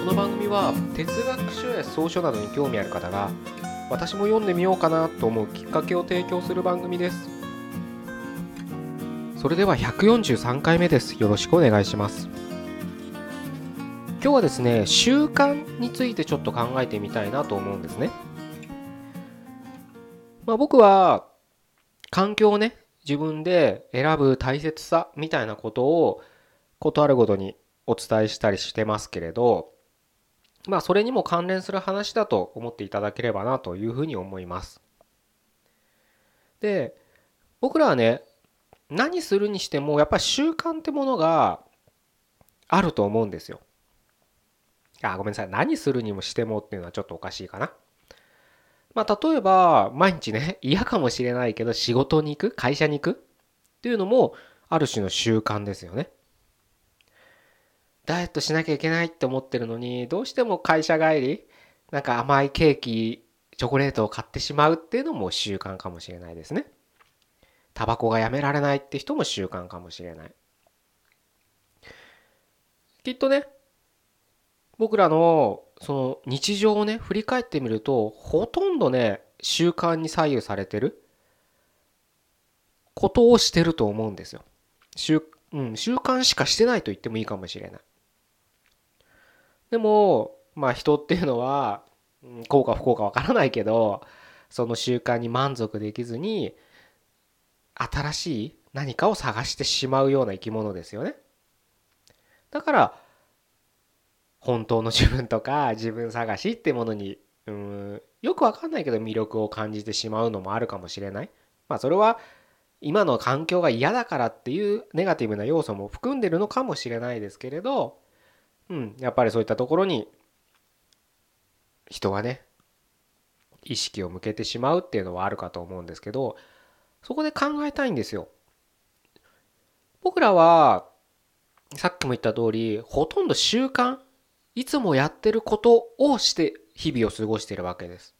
この番組は哲学書や草書などに興味ある方が私も読んでみようかなと思うきっかけを提供する番組です。それでは143回目です。よろしくお願いします。今日はですね習慣についてちょっと考えてみたいなと思うんですね。まあ僕は環境をね自分で選ぶ大切さみたいなことをことあるごとにお伝えしたりしてますけれどまあそれにも関連する話だと思っていただければなというふうに思います。で僕らはね何するにしてもやっぱり習慣ってものがあると思うんですよ。あごめんなさい何するにもしてもっていうのはちょっとおかしいかな。まあ、例えば、毎日ね、嫌かもしれないけど、仕事に行く？会社に行く？っていうのも、ある種の習慣ですよね。ダイエットしなきゃいけないって思ってるのに、どうしても会社帰り、なんか甘いケーキ、チョコレートを買ってしまうっていうのも習慣かもしれないですね。タバコがやめられないって人も習慣かもしれない。きっとね、僕らのその日常をね振り返ってみるとほとんどね習慣に左右されてることをしてると思うんですよ。習,、うん、習慣しかしてないと言ってもいいかもしれない。でもまあ人っていうのは効か不幸かわからないけどその習慣に満足できずに新しい何かを探してしまうような生き物ですよね。だから本当の自分とか自分探しってものにうんよくわかんないけど魅力を感じてしまうのもあるかもしれない。まあそれは今の環境が嫌だからっていうネガティブな要素も含んでるのかもしれないですけれど、うん、やっぱりそういったところに人はね意識を向けてしまうっていうのはあるかと思うんですけどそこで考えたいんですよ。僕らはさっきも言った通りほとんど習慣いつもやってることをして日々を過ごしているわけです。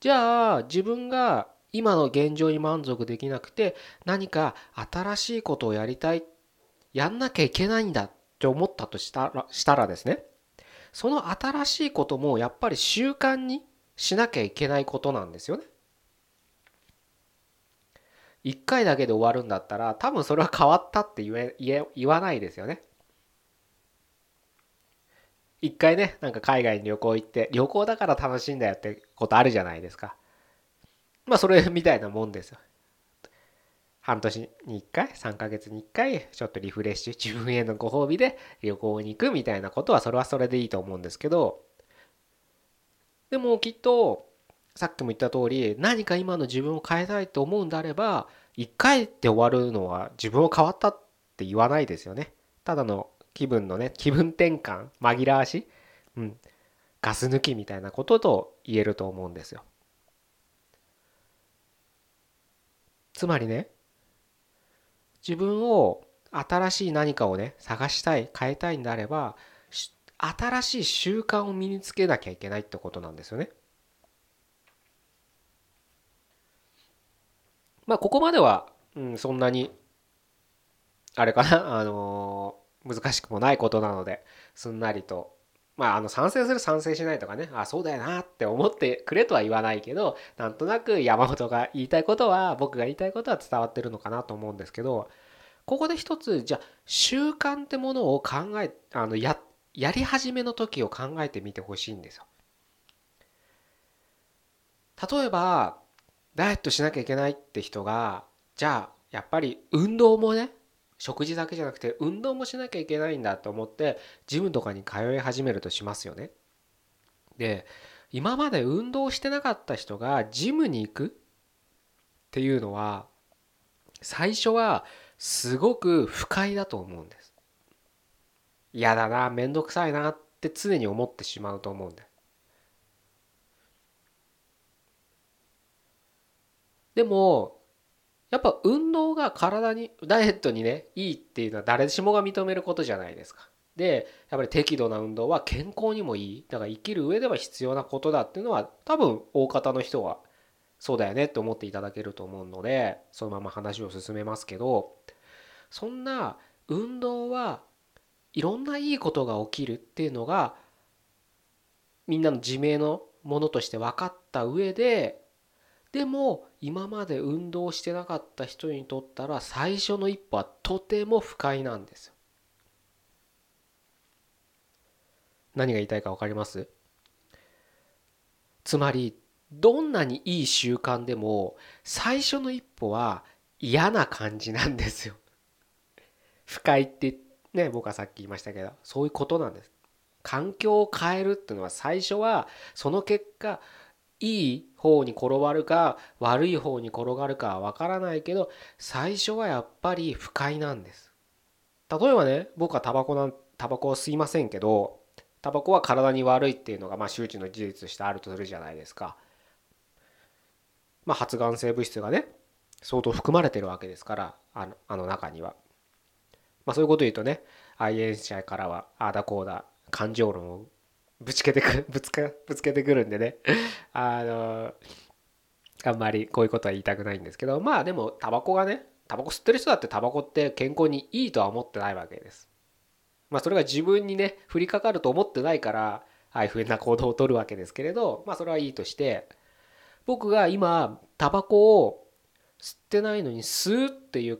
じゃあ自分が今の現状に満足できなくて何か新しいことをやりたいやんなきゃいけないんだって思ったとしたらしたらですねその新しいこともやっぱり習慣にしなきゃいけないことなんですよね。一回だけで終わるんだったら多分それは変わったって言え言え言わないですよね。一回ねなんか海外に旅行行って旅行だから楽しいんだよってことあるじゃないですかまあそれみたいなもんですよ半年に1回3ヶ月に1回ちょっとリフレッシュ自分へのご褒美で旅行に行くみたいなことはそれはそれでいいと思うんですけどでもきっとさっきも言った通り何か今の自分を変えたいと思うんであれば1回で終わるのは自分を変わったって言わないですよねただの気分のね気分転換紛らわし、うん、ガス抜きみたいなことと言えると思うんですよ。つまりね自分を新しい何かをね探したい変えたいんであれば新しい習慣を身につけなきゃいけないってことなんですよね。まあここまでは、うん、そんなにあれかなあのー難しくもないことなのですんなりとまあ、あの賛成する賛成しないとかねあそうだよなって思ってくれとは言わないけどなんとなく山本が言いたいことは僕が言いたいことは伝わってるのかなと思うんですけどここで一つじゃあ習慣ってものを考えあのややり始めの時を考えてみてほしいんですよ。例えばダイエットしなきゃいけないって人がじゃあやっぱり運動もね食事だけじゃなくて運動もしなきゃいけないんだと思ってジムとかに通い始めるとしますよね。で今まで運動してなかった人がジムに行くっていうのは最初はすごく不快だと思うんです。嫌だな面倒くさいなって常に思ってしまうと思うんです。でもやっぱ運動が体にダイエットにねいいっていうのは誰しもが認めることじゃないですか。でやっぱり適度な運動は健康にもいいだから生きる上では必要なことだっていうのは多分大方の人はそうだよねって思っていただけると思うのでそのまま話を進めますけどそんな運動はいろんないいことが起きるっていうのがみんなの自明のものとして分かった上ででも今まで運動してなかった人にとったら最初の一歩はとても不快なんですよ。何が言いたいか分かります？つまりどんなにいい習慣でも最初の一歩は嫌な感じなんですよ。不快ってね僕はさっき言いましたけどそういうことなんです。環境を変えるっていうのは最初はその結果いい方に転がるか悪い方に転がるかは分からないけど最初はやっぱり不快なんです。例えばね僕はタバコなんタバコを吸いませんけどタバコは体に悪いっていうのがまあ周知の事実としてあるとするじゃないですか。まあ発がん性物質がね相当含まれてるわけですからあのあの中には。まあそういうこと言うとね愛煙者からはああだこうだ感情論をぶつけてく ぶつかぶつけてくるんでねあのあんまりこういうことは言いたくないんですけどまあでもタバコがねタバコ吸ってる人だってタバコって健康にいいとは思ってないわけです。まあそれが自分にね降りかかると思ってないからああいうふうな行動をとるわけですけれどまあそれはいいとして僕が今タバコを吸ってないのに吸うっていう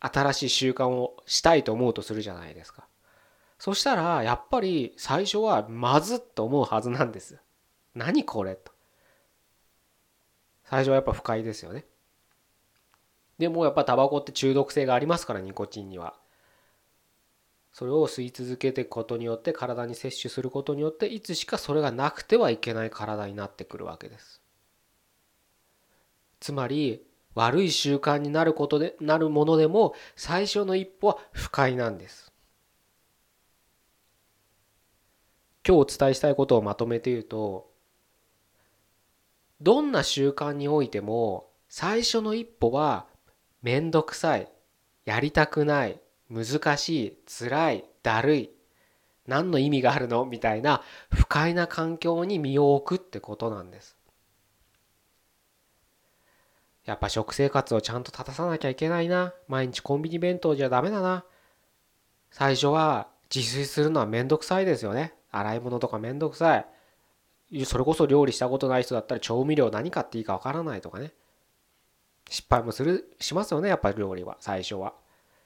新しい習慣をしたいと思うとするじゃないですか。そしたらやっぱり最初はまずっと思うはずなんです。何これと。最初はやっぱ不快ですよね。でもやっぱタバコって中毒性がありますからニコチンには。それを吸い続けていくことによって体に摂取することによっていつしかそれがなくてはいけない体になってくるわけです。つまり悪い習慣になることでなるものでも最初の一歩は不快なんです。今日お伝えしたいことをまとめて言うとどんな習慣においても最初の一歩はめんどくさいやりたくない難しい辛いだるい何の意味があるの？みたいな不快な環境に身を置くってことなんです。やっぱ食生活をちゃんと立たさなきゃいけないな。毎日コンビニ弁当じゃダメだな。最初は自炊するのはめんどくさいですよね。洗い物とかめんどくさい。それこそ料理したことない人だったら調味料何買っていいかわからないとかね。失敗もするしますよねやっぱり料理は最初は。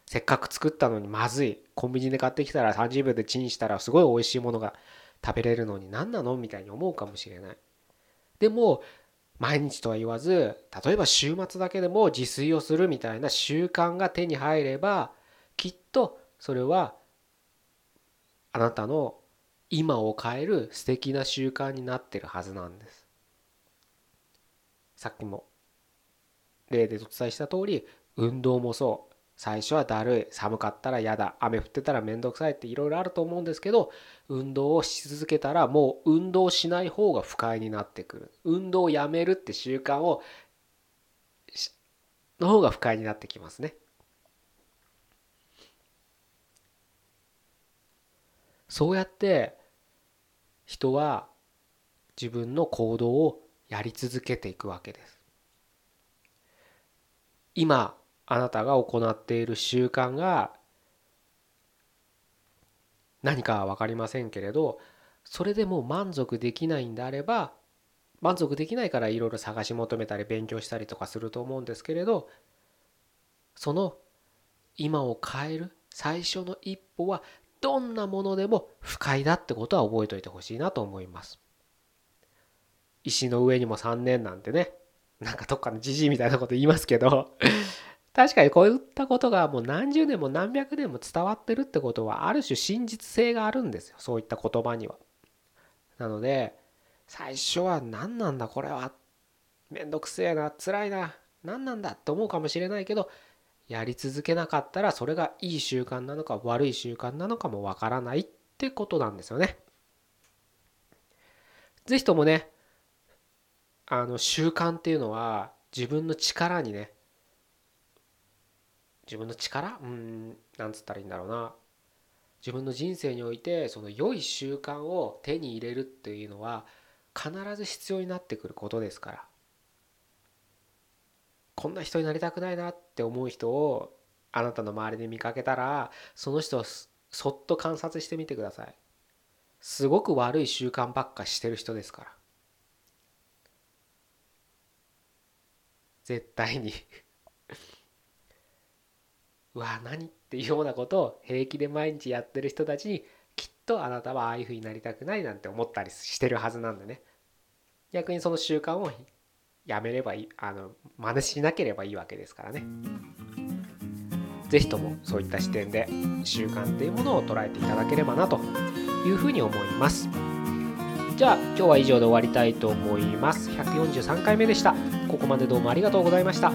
せっかく作ったのにまずい。コンビニで買ってきたら30秒でチンしたらすごい美味しいものが食べれるのに何なの？みたいに思うかもしれない。でも毎日とは言わず例えば週末だけでも自炊をするみたいな習慣が手に入ればきっとそれはあなたの今を変える素敵な習慣になってるはずなんです。さっきも例でお伝えした通り運動もそう最初はだるい寒かったら嫌だ雨降ってたらめんどくさいっていろいろあると思うんですけど運動をし続けたらもう運動しない方が不快になってくる運動をやめるって習慣をの方が不快になってきますね。そうやって人は自分の行動をやり続けていくわけです。今あなたが行っている習慣が何かは分かりませんけれどそれでも満足できないんであれば満足できないからいろいろ探し求めたり勉強したりとかすると思うんですけれどその今を変える最初の一歩はどんなものでも不快だってことは覚えておいてほしいなと思います。石の上にも3年なんてねなんかどっかのじじいみたいなこと言いますけど 確かにこういったことがもう何十年も何百年も伝わってるってことはある種真実性があるんですよそういった言葉には。なので最初は何なんだこれはめんどくせえな辛いな何なんだって思うかもしれないけどやり続けなかったらそれがいい習慣なのか悪い習慣なのかもわからないってことなんですよね。是非ともねあの習慣っていうのは自分の力にね自分の力？うんなんつったらいいんだろうな。自分の人生においてその良い習慣を手に入れるっていうのは必ず必要になってくることですから。こんな人になりたくないなって思う人をあなたの周りで見かけたらその人をそっと観察してみてください。すごく悪い習慣ばっかしてる人ですから。絶対に。うわ何っていうようなことを平気で毎日やってる人たちにきっとあなたはああいうふうになりたくないなんて思ったりしてるはずなんでね。逆にその習慣をやめればいいあの真似しなければいいわけですからね。是非ともそういった視点で習慣っていうものを捉えていただければなというふうに思います。じゃあ今日は以上で終わりたいと思います。143回目でした。ここまでどうもありがとうございました。